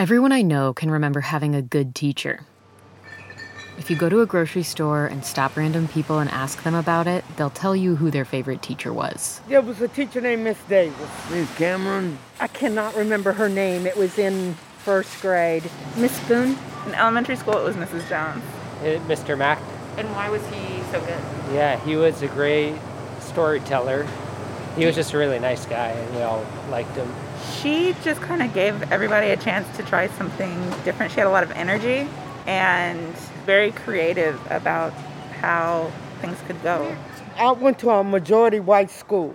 Everyone I know can remember having a good teacher. If you go to a grocery store and stop random people and ask them about it, they'll tell you who their favorite teacher was. There was a teacher named Miss Davis. Miss Cameron. I cannot remember her name. It was in first grade. Miss Spoon? In elementary school, it was Mrs. Jones. Uh, Mr. Mack. And why was he so good? Yeah, he was a great storyteller. He was just a really nice guy, and we all liked him. She just kind of gave everybody a chance to try something different. She had a lot of energy and very creative about how things could go. I went to a majority white school,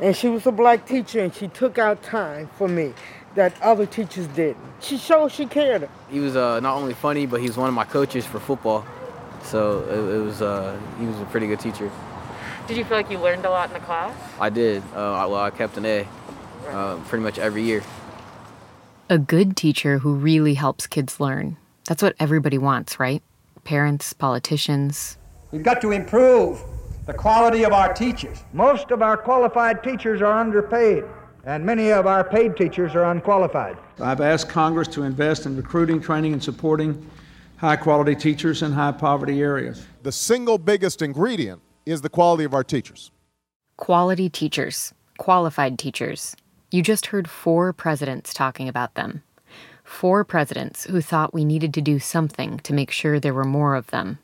and she was a black teacher, and she took out time for me that other teachers didn't. She showed she cared. He was uh, not only funny, but he was one of my coaches for football. So it, it was uh, he was a pretty good teacher. Did you feel like you learned a lot in the class? I did. Uh, I, well, I kept an A uh, pretty much every year. A good teacher who really helps kids learn. That's what everybody wants, right? Parents, politicians. We've got to improve the quality of our teachers. Most of our qualified teachers are underpaid, and many of our paid teachers are unqualified. I've asked Congress to invest in recruiting, training, and supporting high quality teachers in high poverty areas. The single biggest ingredient is the quality of our teachers. Quality teachers, qualified teachers. You just heard four presidents talking about them. Four presidents who thought we needed to do something to make sure there were more of them.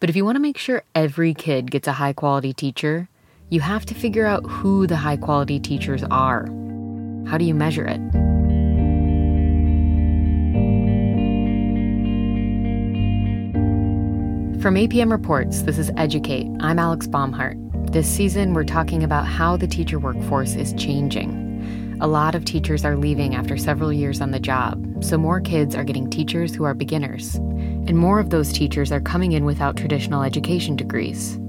But if you want to make sure every kid gets a high quality teacher, you have to figure out who the high quality teachers are. How do you measure it? From APM Reports, this is Educate. I'm Alex Baumhart. This season, we're talking about how the teacher workforce is changing. A lot of teachers are leaving after several years on the job, so more kids are getting teachers who are beginners. And more of those teachers are coming in without traditional education degrees.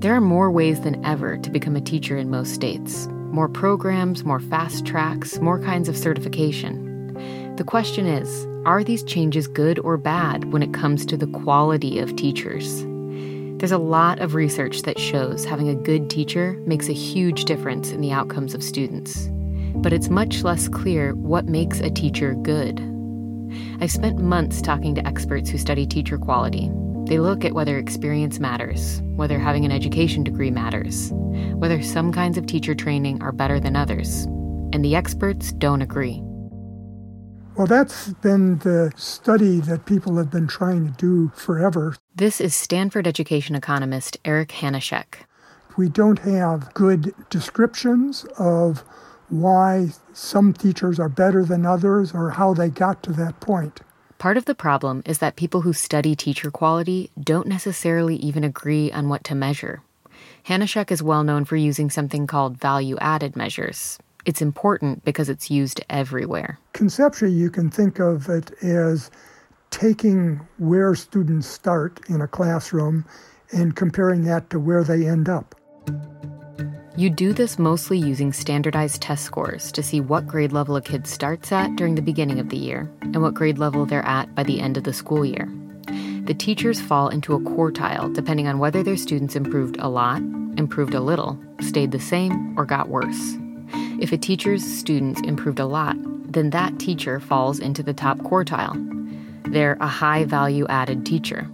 There are more ways than ever to become a teacher in most states more programs, more fast tracks, more kinds of certification. The question is are these changes good or bad when it comes to the quality of teachers? There's a lot of research that shows having a good teacher makes a huge difference in the outcomes of students. But it's much less clear what makes a teacher good. I've spent months talking to experts who study teacher quality. They look at whether experience matters, whether having an education degree matters, whether some kinds of teacher training are better than others. And the experts don't agree. Well, that's been the study that people have been trying to do forever. This is Stanford education economist Eric Hanushek. We don't have good descriptions of why some teachers are better than others or how they got to that point. Part of the problem is that people who study teacher quality don't necessarily even agree on what to measure. Hanushek is well known for using something called value added measures, it's important because it's used everywhere. Conceptually, you can think of it as taking where students start in a classroom and comparing that to where they end up. You do this mostly using standardized test scores to see what grade level a kid starts at during the beginning of the year and what grade level they're at by the end of the school year. The teachers fall into a quartile depending on whether their students improved a lot, improved a little, stayed the same, or got worse. If a teacher's students improved a lot, then that teacher falls into the top quartile. They're a high value added teacher.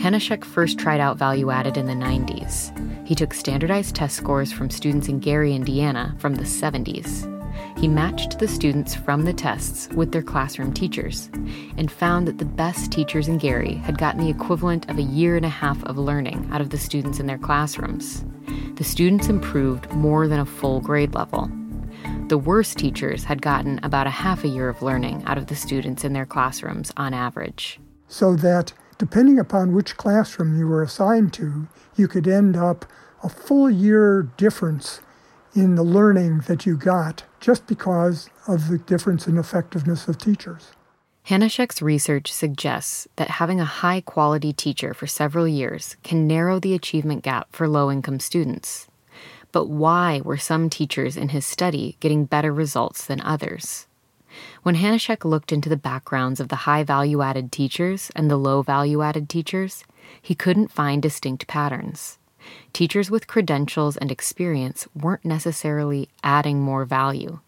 Hanushek first tried out value added in the 90s. He took standardized test scores from students in Gary, Indiana from the 70s. He matched the students from the tests with their classroom teachers and found that the best teachers in Gary had gotten the equivalent of a year and a half of learning out of the students in their classrooms the students improved more than a full grade level. The worst teachers had gotten about a half a year of learning out of the students in their classrooms on average. So that depending upon which classroom you were assigned to, you could end up a full year difference in the learning that you got just because of the difference in effectiveness of teachers. Hanushek's research suggests that having a high quality teacher for several years can narrow the achievement gap for low income students. But why were some teachers in his study getting better results than others? When Hanushek looked into the backgrounds of the high value added teachers and the low value added teachers, he couldn't find distinct patterns. Teachers with credentials and experience weren't necessarily adding more value.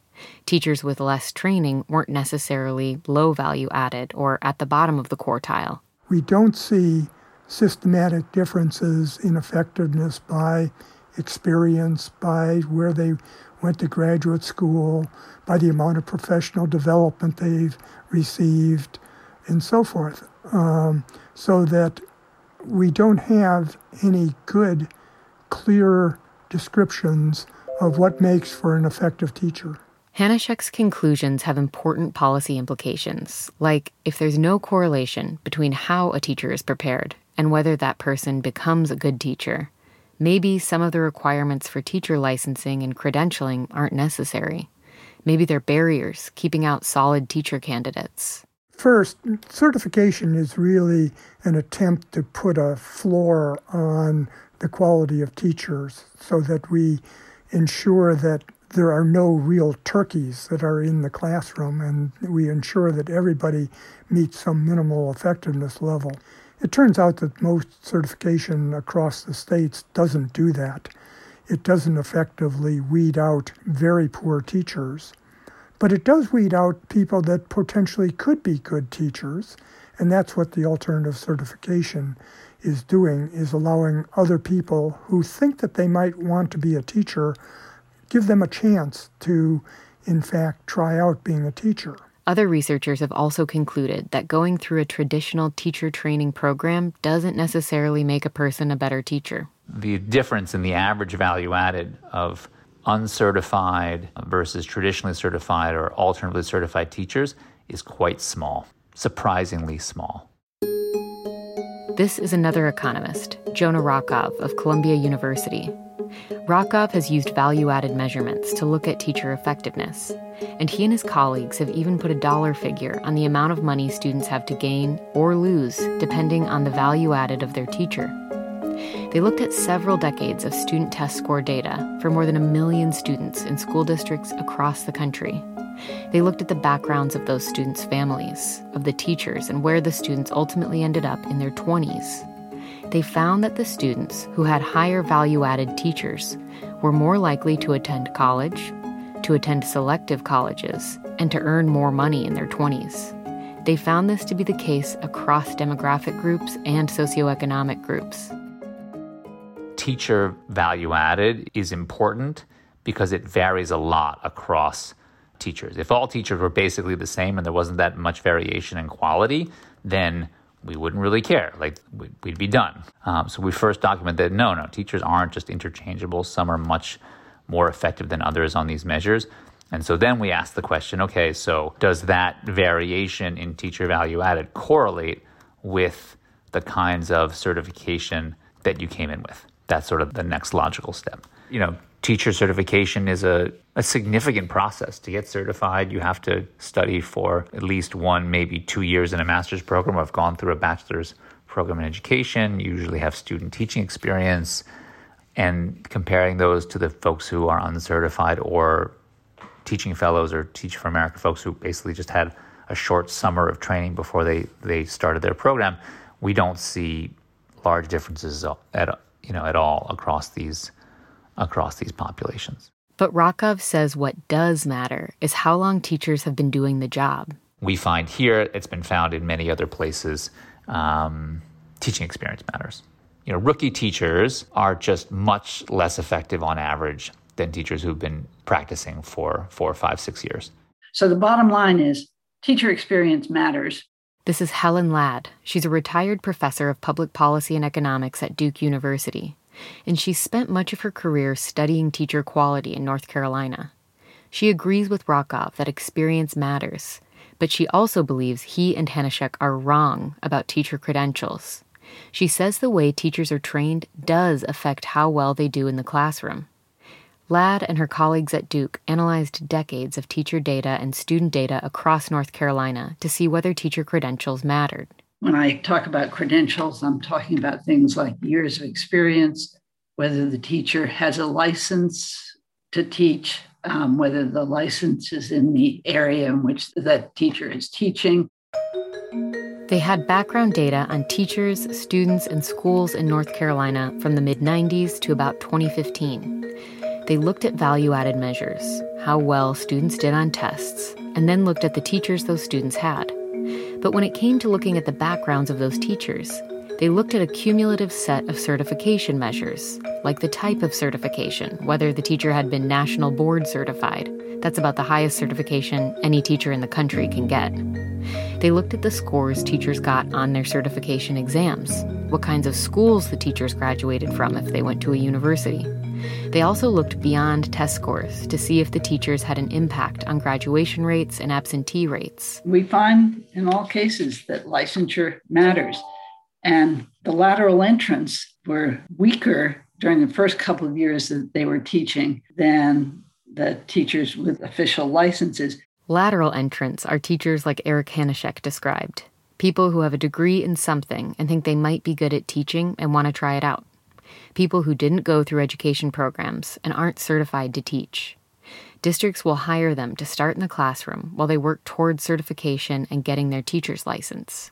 Teachers with less training weren't necessarily low value added or at the bottom of the quartile. We don't see systematic differences in effectiveness by experience, by where they went to graduate school, by the amount of professional development they've received, and so forth. Um, so that we don't have any good, clear descriptions of what makes for an effective teacher. Hanushek's conclusions have important policy implications, like if there's no correlation between how a teacher is prepared and whether that person becomes a good teacher, maybe some of the requirements for teacher licensing and credentialing aren't necessary. Maybe they're barriers keeping out solid teacher candidates. First, certification is really an attempt to put a floor on the quality of teachers so that we ensure that there are no real turkeys that are in the classroom and we ensure that everybody meets some minimal effectiveness level. It turns out that most certification across the states doesn't do that. It doesn't effectively weed out very poor teachers, but it does weed out people that potentially could be good teachers, and that's what the alternative certification is doing is allowing other people who think that they might want to be a teacher give them a chance to in fact try out being a teacher. Other researchers have also concluded that going through a traditional teacher training program doesn't necessarily make a person a better teacher. The difference in the average value added of uncertified versus traditionally certified or alternatively certified teachers is quite small, surprisingly small. This is another economist, Jonah Rockoff of Columbia University. Rockoff has used value added measurements to look at teacher effectiveness, and he and his colleagues have even put a dollar figure on the amount of money students have to gain or lose depending on the value added of their teacher. They looked at several decades of student test score data for more than a million students in school districts across the country. They looked at the backgrounds of those students' families, of the teachers, and where the students ultimately ended up in their 20s. They found that the students who had higher value added teachers were more likely to attend college, to attend selective colleges, and to earn more money in their 20s. They found this to be the case across demographic groups and socioeconomic groups. Teacher value added is important because it varies a lot across teachers. If all teachers were basically the same and there wasn't that much variation in quality, then we wouldn't really care. Like we'd be done. Um, so we first document that no, no, teachers aren't just interchangeable. Some are much more effective than others on these measures. And so then we ask the question okay, so does that variation in teacher value added correlate with the kinds of certification that you came in with? That's sort of the next logical step. You know, teacher certification is a, a significant process. To get certified, you have to study for at least one, maybe two years in a master's program. I've gone through a bachelor's program in education, you usually have student teaching experience, and comparing those to the folks who are uncertified or teaching fellows or Teach for America folks who basically just had a short summer of training before they, they started their program, we don't see large differences at you know at all across these across these populations. But Rockoff says what does matter is how long teachers have been doing the job. We find here, it's been found in many other places, um, teaching experience matters. You know, rookie teachers are just much less effective on average than teachers who've been practicing for four, five, six years. So the bottom line is teacher experience matters. This is Helen Ladd. She's a retired professor of public policy and economics at Duke University and she spent much of her career studying teacher quality in North Carolina. She agrees with Rockoff that experience matters, but she also believes he and Hanushek are wrong about teacher credentials. She says the way teachers are trained does affect how well they do in the classroom. Ladd and her colleagues at Duke analyzed decades of teacher data and student data across North Carolina to see whether teacher credentials mattered. When I talk about credentials, I'm talking about things like years of experience, whether the teacher has a license to teach, um, whether the license is in the area in which that teacher is teaching. They had background data on teachers, students, and schools in North Carolina from the mid 90s to about 2015. They looked at value added measures, how well students did on tests, and then looked at the teachers those students had. But when it came to looking at the backgrounds of those teachers, they looked at a cumulative set of certification measures, like the type of certification, whether the teacher had been national board certified. That's about the highest certification any teacher in the country can get. They looked at the scores teachers got on their certification exams, what kinds of schools the teachers graduated from if they went to a university. They also looked beyond test scores to see if the teachers had an impact on graduation rates and absentee rates. We find in all cases that licensure matters. And the lateral entrants were weaker during the first couple of years that they were teaching than the teachers with official licenses. Lateral entrants are teachers like Eric Hanushek described people who have a degree in something and think they might be good at teaching and want to try it out. People who didn't go through education programs and aren't certified to teach. Districts will hire them to start in the classroom while they work towards certification and getting their teacher's license.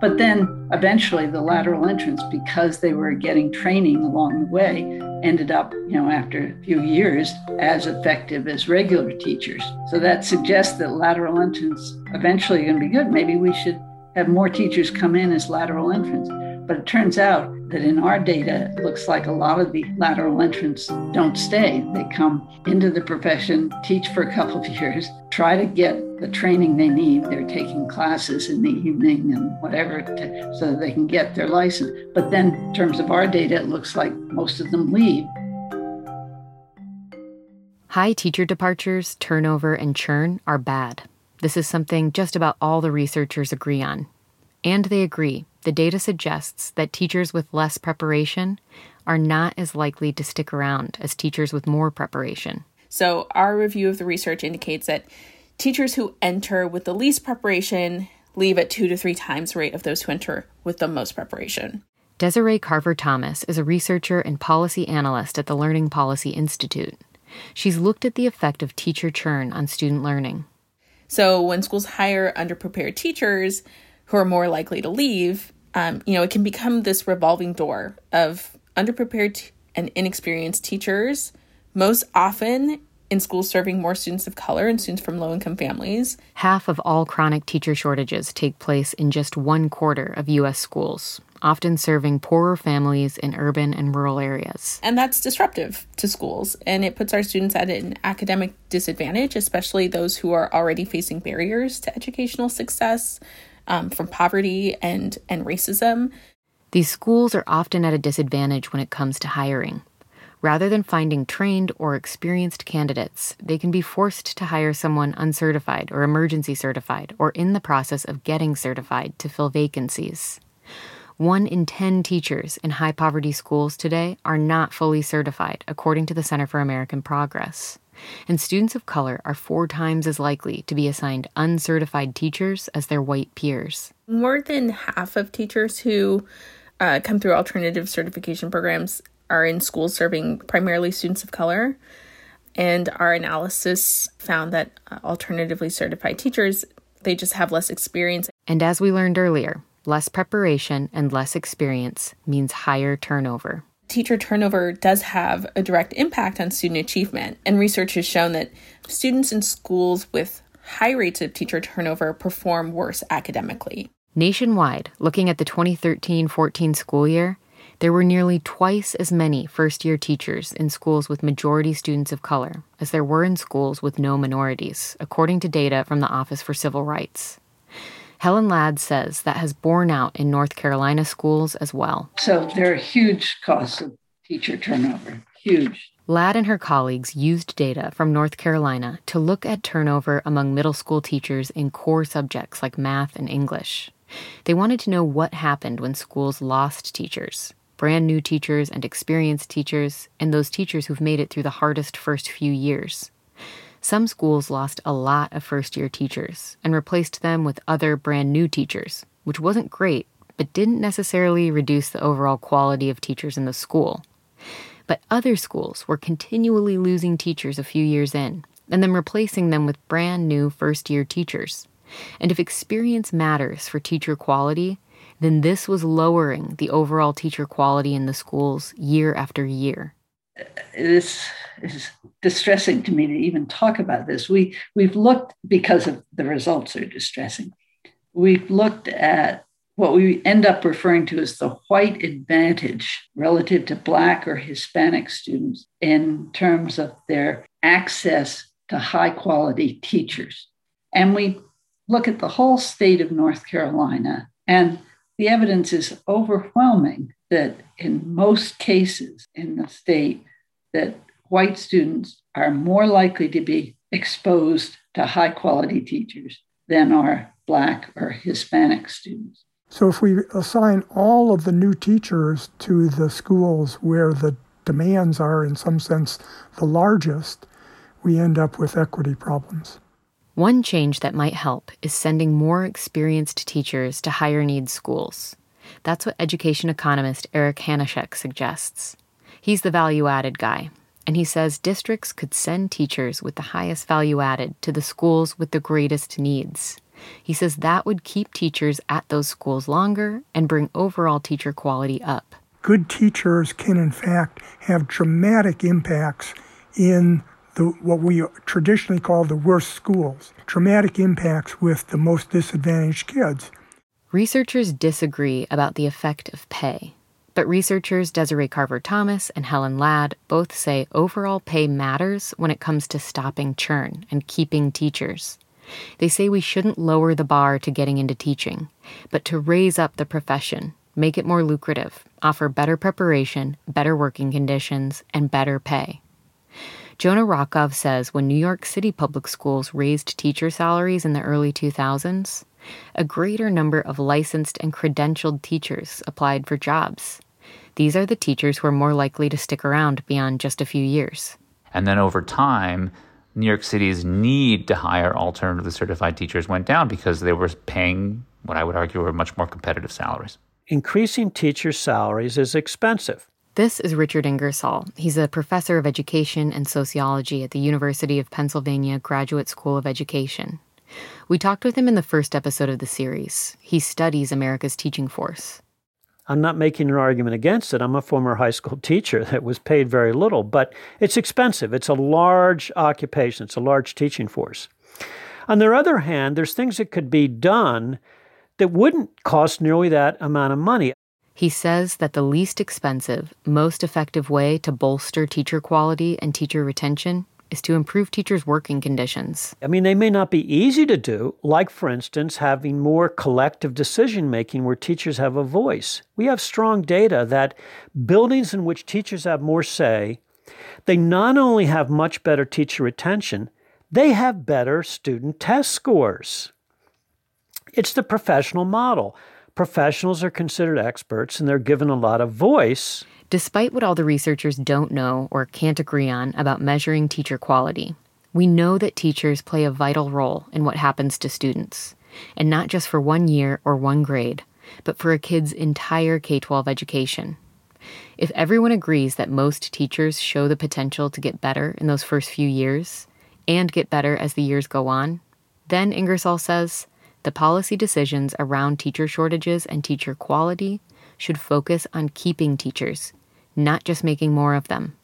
But then eventually the lateral entrance, because they were getting training along the way, ended up, you know, after a few years, as effective as regular teachers. So that suggests that lateral entrance eventually are going to be good. Maybe we should have more teachers come in as lateral entrants. But it turns out that in our data, it looks like a lot of the lateral entrants don't stay. They come into the profession, teach for a couple of years, try to get the training they need. They're taking classes in the evening and whatever to, so that they can get their license. But then, in terms of our data, it looks like most of them leave. High teacher departures, turnover, and churn are bad. This is something just about all the researchers agree on. And they agree the data suggests that teachers with less preparation are not as likely to stick around as teachers with more preparation. So, our review of the research indicates that teachers who enter with the least preparation leave at two to three times the rate of those who enter with the most preparation. Desiree Carver Thomas is a researcher and policy analyst at the Learning Policy Institute. She's looked at the effect of teacher churn on student learning. So, when schools hire underprepared teachers who are more likely to leave, um, you know, it can become this revolving door of underprepared and inexperienced teachers, most often in schools serving more students of color and students from low income families. Half of all chronic teacher shortages take place in just one quarter of U.S. schools, often serving poorer families in urban and rural areas. And that's disruptive to schools, and it puts our students at an academic disadvantage, especially those who are already facing barriers to educational success um, from poverty and, and racism. These schools are often at a disadvantage when it comes to hiring. Rather than finding trained or experienced candidates, they can be forced to hire someone uncertified or emergency certified or in the process of getting certified to fill vacancies. One in 10 teachers in high poverty schools today are not fully certified, according to the Center for American Progress and students of color are four times as likely to be assigned uncertified teachers as their white peers. More than half of teachers who uh, come through alternative certification programs are in schools serving primarily students of color. And our analysis found that uh, alternatively certified teachers, they just have less experience. And as we learned earlier, less preparation and less experience means higher turnover teacher turnover does have a direct impact on student achievement, and research has shown that students in schools with high rates of teacher turnover perform worse academically. Nationwide, looking at the 2013 14 school year, there were nearly twice as many first year teachers in schools with majority students of color as there were in schools with no minorities, according to data from the Office for Civil Rights. Helen Ladd says that has borne out in North Carolina schools as well. So there are huge costs of teacher turnover, huge. Ladd and her colleagues used data from North Carolina to look at turnover among middle school teachers in core subjects like math and English. They wanted to know what happened when schools lost teachers brand new teachers and experienced teachers, and those teachers who've made it through the hardest first few years. Some schools lost a lot of first year teachers and replaced them with other brand new teachers, which wasn't great, but didn't necessarily reduce the overall quality of teachers in the school. But other schools were continually losing teachers a few years in, and then replacing them with brand new first year teachers. And if experience matters for teacher quality, then this was lowering the overall teacher quality in the schools year after year. This is distressing to me to even talk about this. We, we've looked, because of the results are distressing, we've looked at what we end up referring to as the white advantage relative to Black or Hispanic students in terms of their access to high quality teachers. And we look at the whole state of North Carolina, and the evidence is overwhelming that in most cases in the state that white students are more likely to be exposed to high quality teachers than are black or hispanic students. So if we assign all of the new teachers to the schools where the demands are in some sense the largest we end up with equity problems. One change that might help is sending more experienced teachers to higher need schools that's what education economist Eric Hanushek suggests. He's the value added guy, and he says districts could send teachers with the highest value added to the schools with the greatest needs. He says that would keep teachers at those schools longer and bring overall teacher quality up. Good teachers can, in fact, have dramatic impacts in the, what we traditionally call the worst schools, dramatic impacts with the most disadvantaged kids. Researchers disagree about the effect of pay, but researchers Desiree Carver Thomas and Helen Ladd both say overall pay matters when it comes to stopping churn and keeping teachers. They say we shouldn't lower the bar to getting into teaching, but to raise up the profession, make it more lucrative, offer better preparation, better working conditions, and better pay. Jonah Rockoff says when New York City public schools raised teacher salaries in the early 2000s, a greater number of licensed and credentialed teachers applied for jobs. These are the teachers who are more likely to stick around beyond just a few years. And then over time, New York City's need to hire alternatively certified teachers went down because they were paying what I would argue were much more competitive salaries. Increasing teachers' salaries is expensive. This is Richard Ingersoll. He's a professor of education and sociology at the University of Pennsylvania Graduate School of Education. We talked with him in the first episode of the series. He studies America's teaching force. I'm not making an argument against it. I'm a former high school teacher that was paid very little, but it's expensive. It's a large occupation, it's a large teaching force. On the other hand, there's things that could be done that wouldn't cost nearly that amount of money. He says that the least expensive, most effective way to bolster teacher quality and teacher retention is to improve teachers' working conditions. I mean, they may not be easy to do, like, for instance, having more collective decision making where teachers have a voice. We have strong data that buildings in which teachers have more say, they not only have much better teacher retention, they have better student test scores. It's the professional model. Professionals are considered experts and they're given a lot of voice. Despite what all the researchers don't know or can't agree on about measuring teacher quality, we know that teachers play a vital role in what happens to students, and not just for one year or one grade, but for a kid's entire K 12 education. If everyone agrees that most teachers show the potential to get better in those first few years, and get better as the years go on, then Ingersoll says the policy decisions around teacher shortages and teacher quality should focus on keeping teachers, not just making more of them.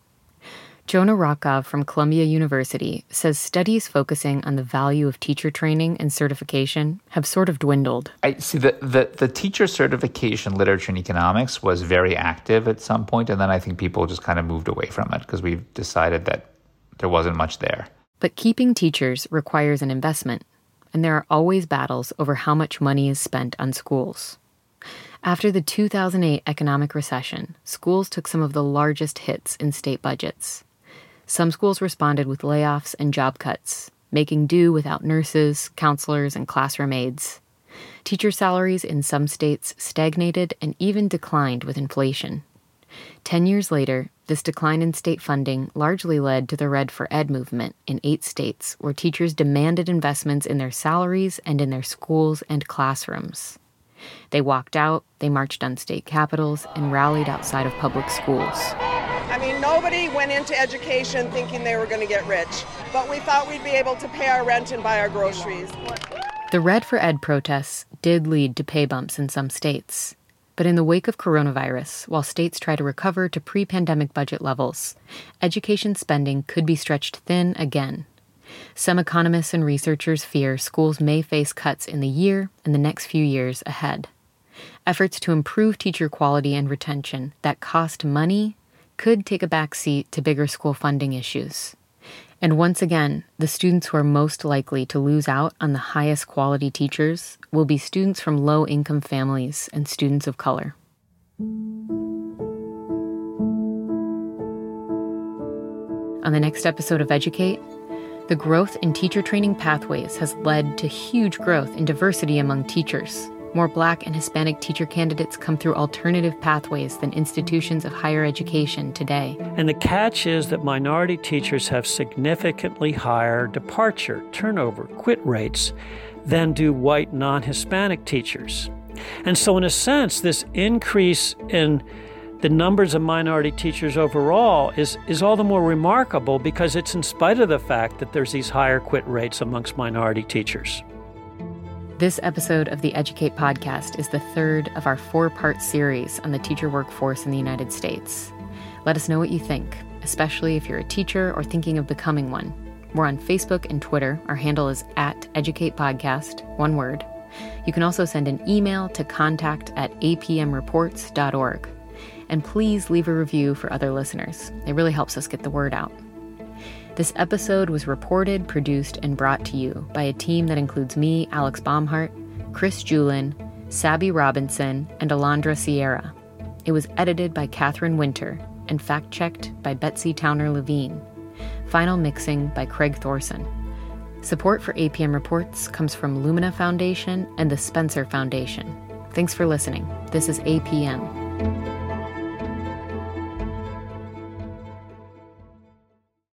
Jonah Rockoff from Columbia University says studies focusing on the value of teacher training and certification have sort of dwindled. I see the, the, the teacher certification literature in economics was very active at some point, and then I think people just kind of moved away from it because we've decided that there wasn't much there. But keeping teachers requires an investment, and there are always battles over how much money is spent on schools. After the 2008 economic recession, schools took some of the largest hits in state budgets. Some schools responded with layoffs and job cuts, making do without nurses, counselors, and classroom aides. Teacher salaries in some states stagnated and even declined with inflation. Ten years later, this decline in state funding largely led to the Red for Ed movement in eight states, where teachers demanded investments in their salaries and in their schools and classrooms. They walked out, they marched on state capitals, and rallied outside of public schools. I mean, nobody went into education thinking they were going to get rich, but we thought we'd be able to pay our rent and buy our groceries. The Red for Ed protests did lead to pay bumps in some states, But in the wake of coronavirus, while states try to recover to pre pandemic budget levels, education spending could be stretched thin again. Some economists and researchers fear schools may face cuts in the year and the next few years ahead. Efforts to improve teacher quality and retention that cost money could take a backseat to bigger school funding issues. And once again, the students who are most likely to lose out on the highest quality teachers will be students from low income families and students of color. On the next episode of Educate, the growth in teacher training pathways has led to huge growth in diversity among teachers. More black and Hispanic teacher candidates come through alternative pathways than institutions of higher education today. And the catch is that minority teachers have significantly higher departure, turnover, quit rates than do white non Hispanic teachers. And so, in a sense, this increase in the numbers of minority teachers overall is, is all the more remarkable because it's in spite of the fact that there's these higher quit rates amongst minority teachers. This episode of the Educate podcast is the third of our four part series on the teacher workforce in the United States. Let us know what you think, especially if you're a teacher or thinking of becoming one. We're on Facebook and Twitter. Our handle is at Educate Podcast, one word. You can also send an email to contact at apmreports.org. And please leave a review for other listeners. It really helps us get the word out. This episode was reported, produced, and brought to you by a team that includes me, Alex Baumhart, Chris Julin, Sabi Robinson, and Alondra Sierra. It was edited by Catherine Winter and fact checked by Betsy Towner Levine. Final mixing by Craig Thorson. Support for APM Reports comes from Lumina Foundation and the Spencer Foundation. Thanks for listening. This is APM.